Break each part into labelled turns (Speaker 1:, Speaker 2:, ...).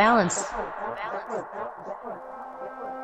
Speaker 1: balance.
Speaker 2: the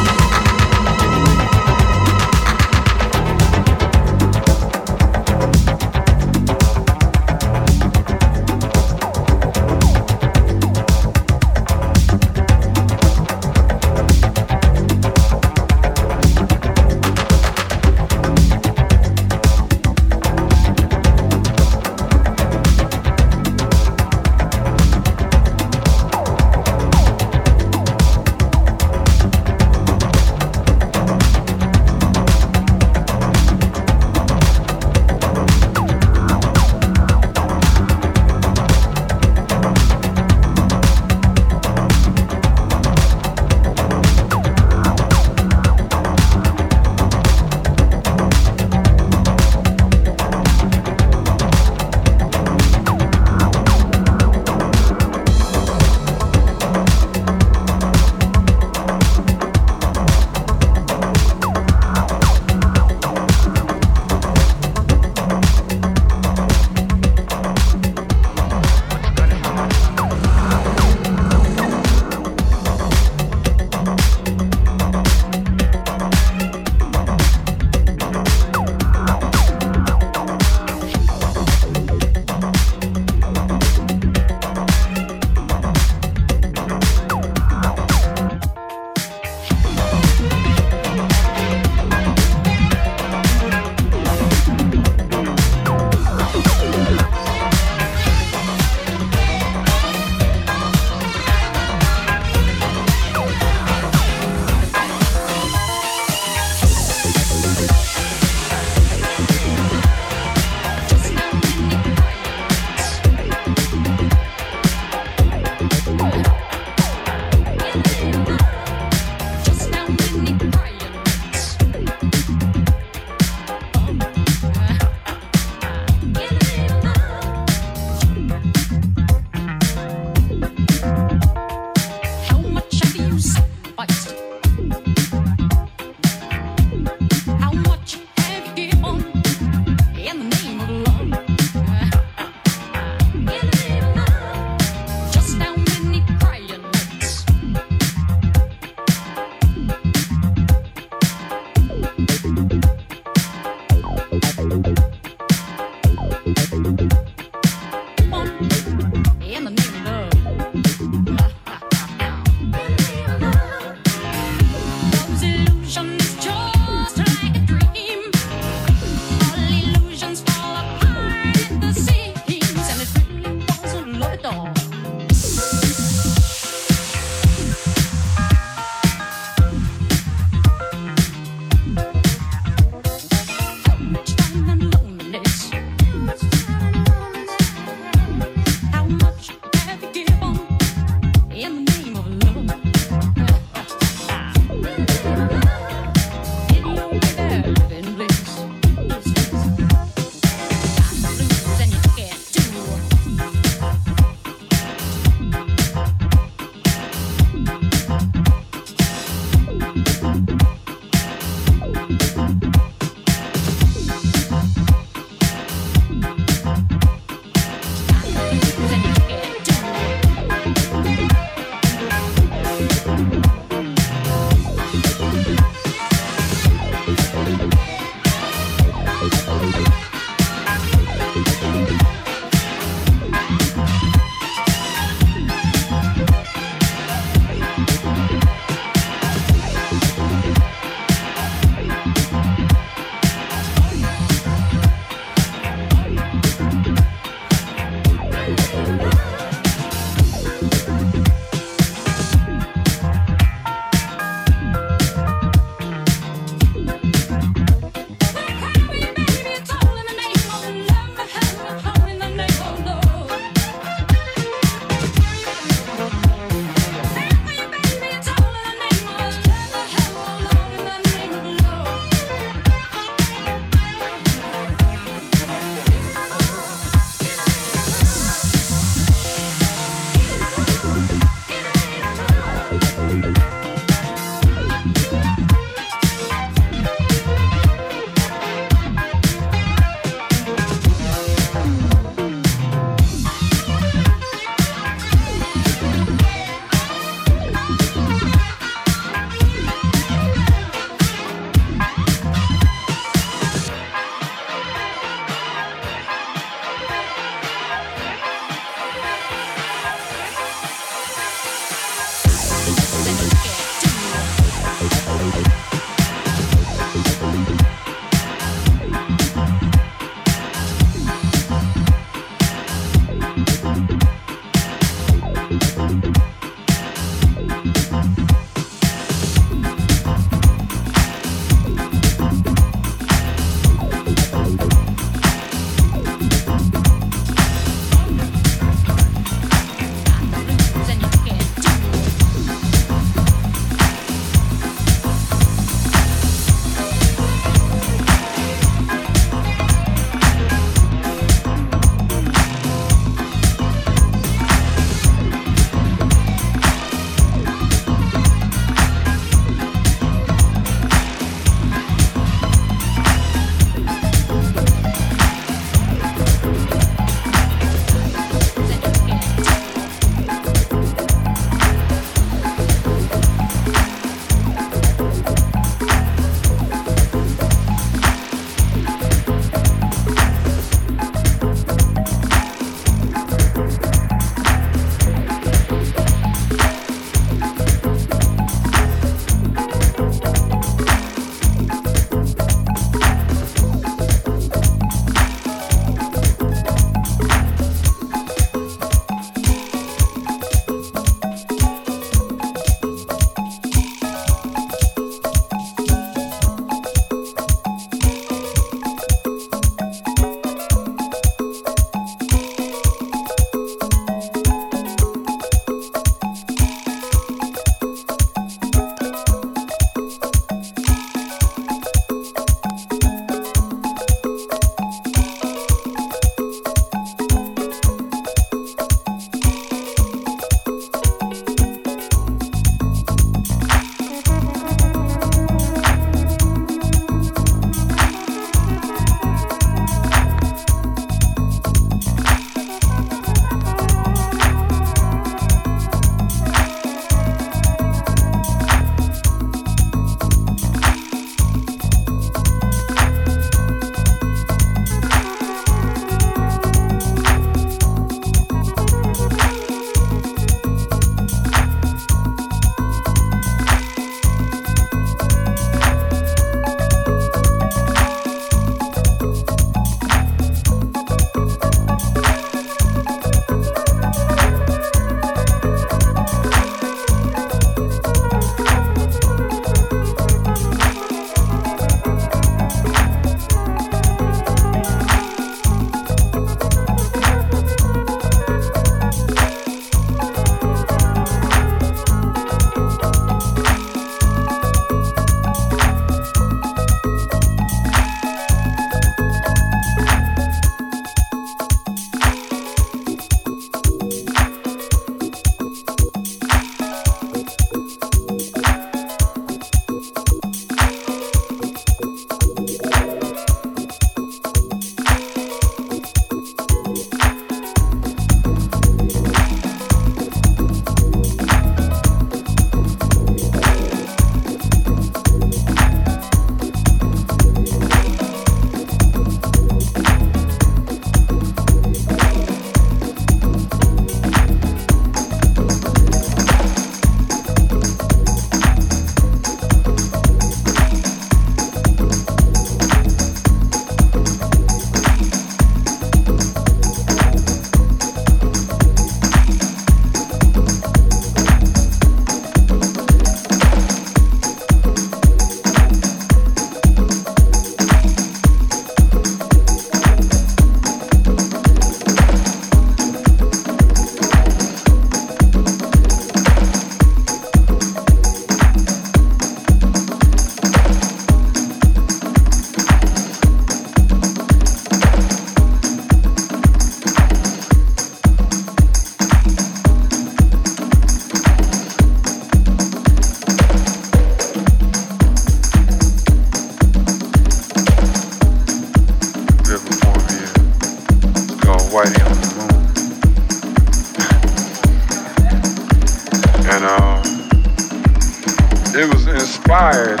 Speaker 2: inspired.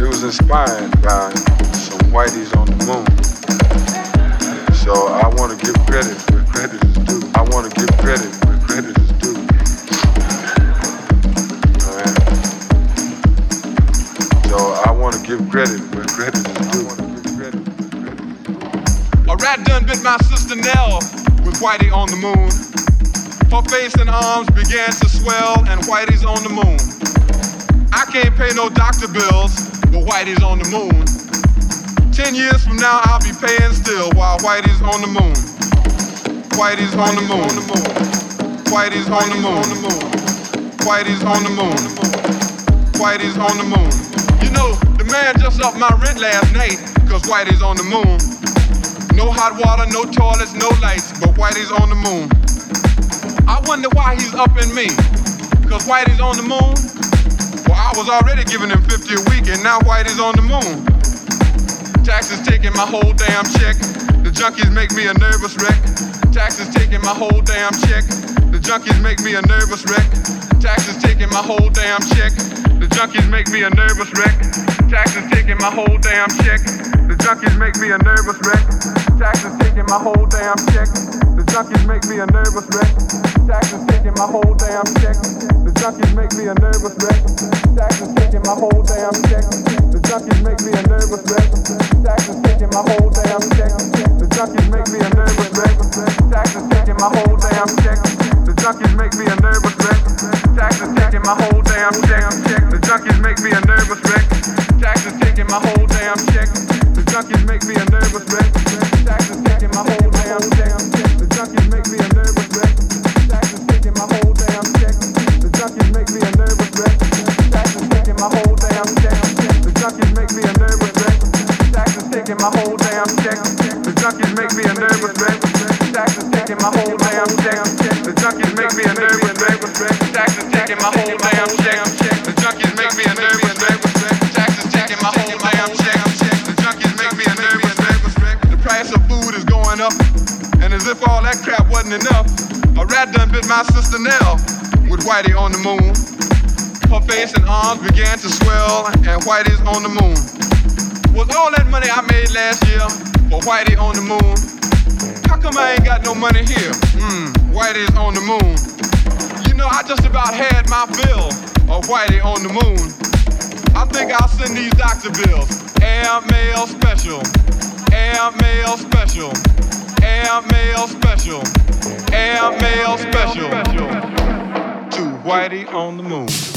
Speaker 2: It was inspired by some whiteys on the moon. So I want to give credit where credit is due. I want to give credit where credit is due. Alright. So I want to give credit where credit is due.
Speaker 3: A rat done bit my sister Nell with Whitey on the moon. Her face and arms began to swell, and Whitey's on the moon. Can't pay no doctor bills, but Whitey's on the moon. Ten years from now, I'll be paying still while Whitey's on the moon. Whitey's on the moon. Whitey's on the moon. Whitey's on the moon. Whitey's on the moon. You know, the man just upped my rent last night, cause Whitey's on the moon. No hot water, no toilets, no lights, but Whitey's on the moon. I wonder why he's upping me. Cause Whitey's on the moon? Was already giving him 50 a week, and now Whitey's on the moon. Taxes taking my whole damn check. The junkies make me a nervous wreck. Taxes taking my whole damn check. The junkies make me a nervous wreck. Taxes taking my whole damn check. The junkies make me a nervous wreck. Taxes taking my whole damn check. The junkies make me a nervous wreck. Taxes taking my whole damn check. The junkies make me a nervous wreck. Taxes taking my whole damn check. The junkies make me a nervous wreck. Taxes taking my whole damn check. The junkies make me a nervous wreck. Taxes taking my whole damn check. The junkies make me a nervous wreck. Taxes taking my whole damn check. The junkies make me a nervous wreck. Taxes taking my whole damn check. The junkies make me a nervous wreck. Taxes taking my whole damn check. The junkies make me a nervous wreck. Damn check. The junkies make me a nervous wreck. Taxes my whole damn check. The junkies make me a nervous wreck. Taxes my whole damn check. The junkies make me a nervous wreck. Taxes my whole damn check. The junkies make me a nervous wreck. The price of food is going up, and as if all that crap wasn't enough, a rat done bit my sister Nell with Whitey on the moon. Her face and arms began to swell, and Whitey's on the moon. Was all that money I made last year for Whitey on the moon? How come I ain't got no money here? Hmm, Whitey's on the moon. You know, I just about had my fill of Whitey on the moon. I think I'll send these doctor bills. Air mail special. Air mail special. Air mail special. Air mail special. To Whitey on the moon.